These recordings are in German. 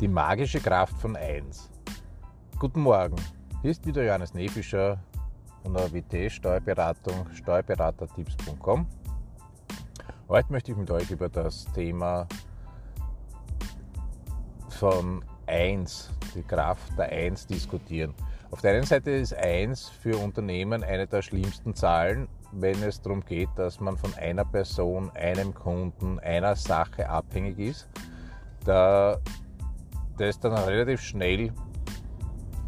Die magische Kraft von 1. Guten Morgen, hier ist wieder Johannes Nefischer von der WT Steuerberatung, steuerberatertipps.com. Heute möchte ich mit euch über das Thema von 1, die Kraft der 1 diskutieren. Auf der einen Seite ist 1 für Unternehmen eine der schlimmsten Zahlen, wenn es darum geht, dass man von einer Person, einem Kunden, einer Sache abhängig ist. Da das dann relativ schnell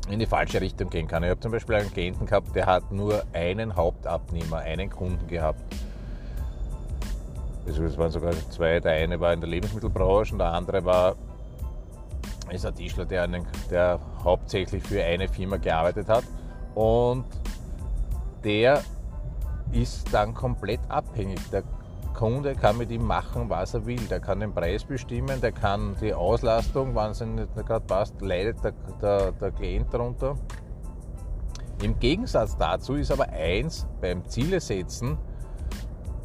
in die falsche Richtung gehen kann. Ich habe zum Beispiel einen Klienten gehabt, der hat nur einen Hauptabnehmer, einen Kunden gehabt. Also es waren sogar zwei. Der eine war in der Lebensmittelbranche und der andere war ist ein Tischler, der, einen, der hauptsächlich für eine Firma gearbeitet hat. Und der ist dann komplett abhängig. Der Kunde kann mit ihm machen, was er will. Der kann den Preis bestimmen, der kann die Auslastung, wenn es nicht gerade passt, leidet der, der, der Klient darunter. Im Gegensatz dazu ist aber eins beim Zielesetzen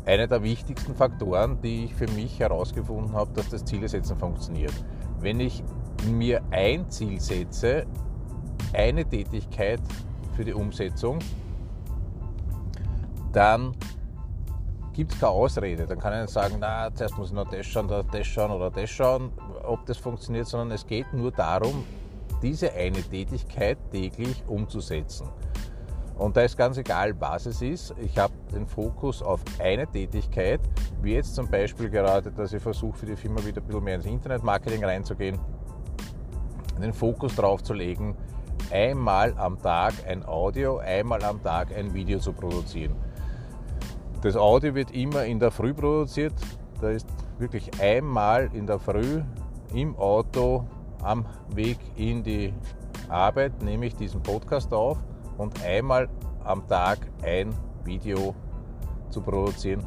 einer der wichtigsten Faktoren, die ich für mich herausgefunden habe, dass das Zielesetzen funktioniert. Wenn ich mir ein Ziel setze, eine Tätigkeit für die Umsetzung, dann gibt es keine Ausrede. Dann kann ich nicht sagen, na, zuerst muss ich noch das schauen, das schauen oder das schauen, ob das funktioniert, sondern es geht nur darum, diese eine Tätigkeit täglich umzusetzen. Und da ist ganz egal, was es ist. Ich habe den Fokus auf eine Tätigkeit, wie jetzt zum Beispiel gerade, dass ich versuche, für die Firma wieder ein bisschen mehr ins Internetmarketing reinzugehen, den Fokus darauf zu legen, einmal am Tag ein Audio, einmal am Tag ein Video zu produzieren. Das Audio wird immer in der Früh produziert. Da ist wirklich einmal in der Früh im Auto am Weg in die Arbeit nehme ich diesen Podcast auf und einmal am Tag ein Video zu produzieren.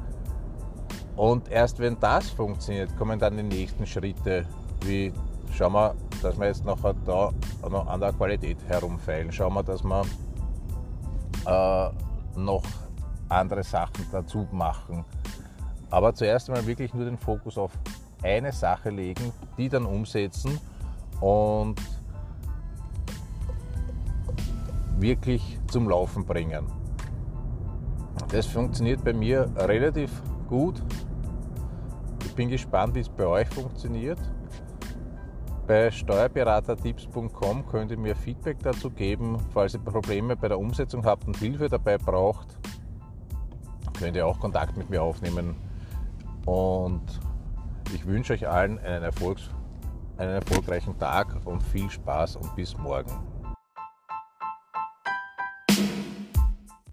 Und erst wenn das funktioniert, kommen dann die nächsten Schritte, wie schauen wir, dass wir jetzt nachher da noch an der Qualität herumfeilen. Schauen wir, dass wir äh, noch andere Sachen dazu machen. Aber zuerst einmal wirklich nur den Fokus auf eine Sache legen, die dann umsetzen und wirklich zum Laufen bringen. Das funktioniert bei mir relativ gut. Ich bin gespannt, wie es bei euch funktioniert. Bei steuerberatertipps.com könnt ihr mir Feedback dazu geben, falls ihr Probleme bei der Umsetzung habt und Hilfe dabei braucht könnt ihr auch Kontakt mit mir aufnehmen. Und ich wünsche euch allen einen, Erfolgs-, einen erfolgreichen Tag und viel Spaß und bis morgen.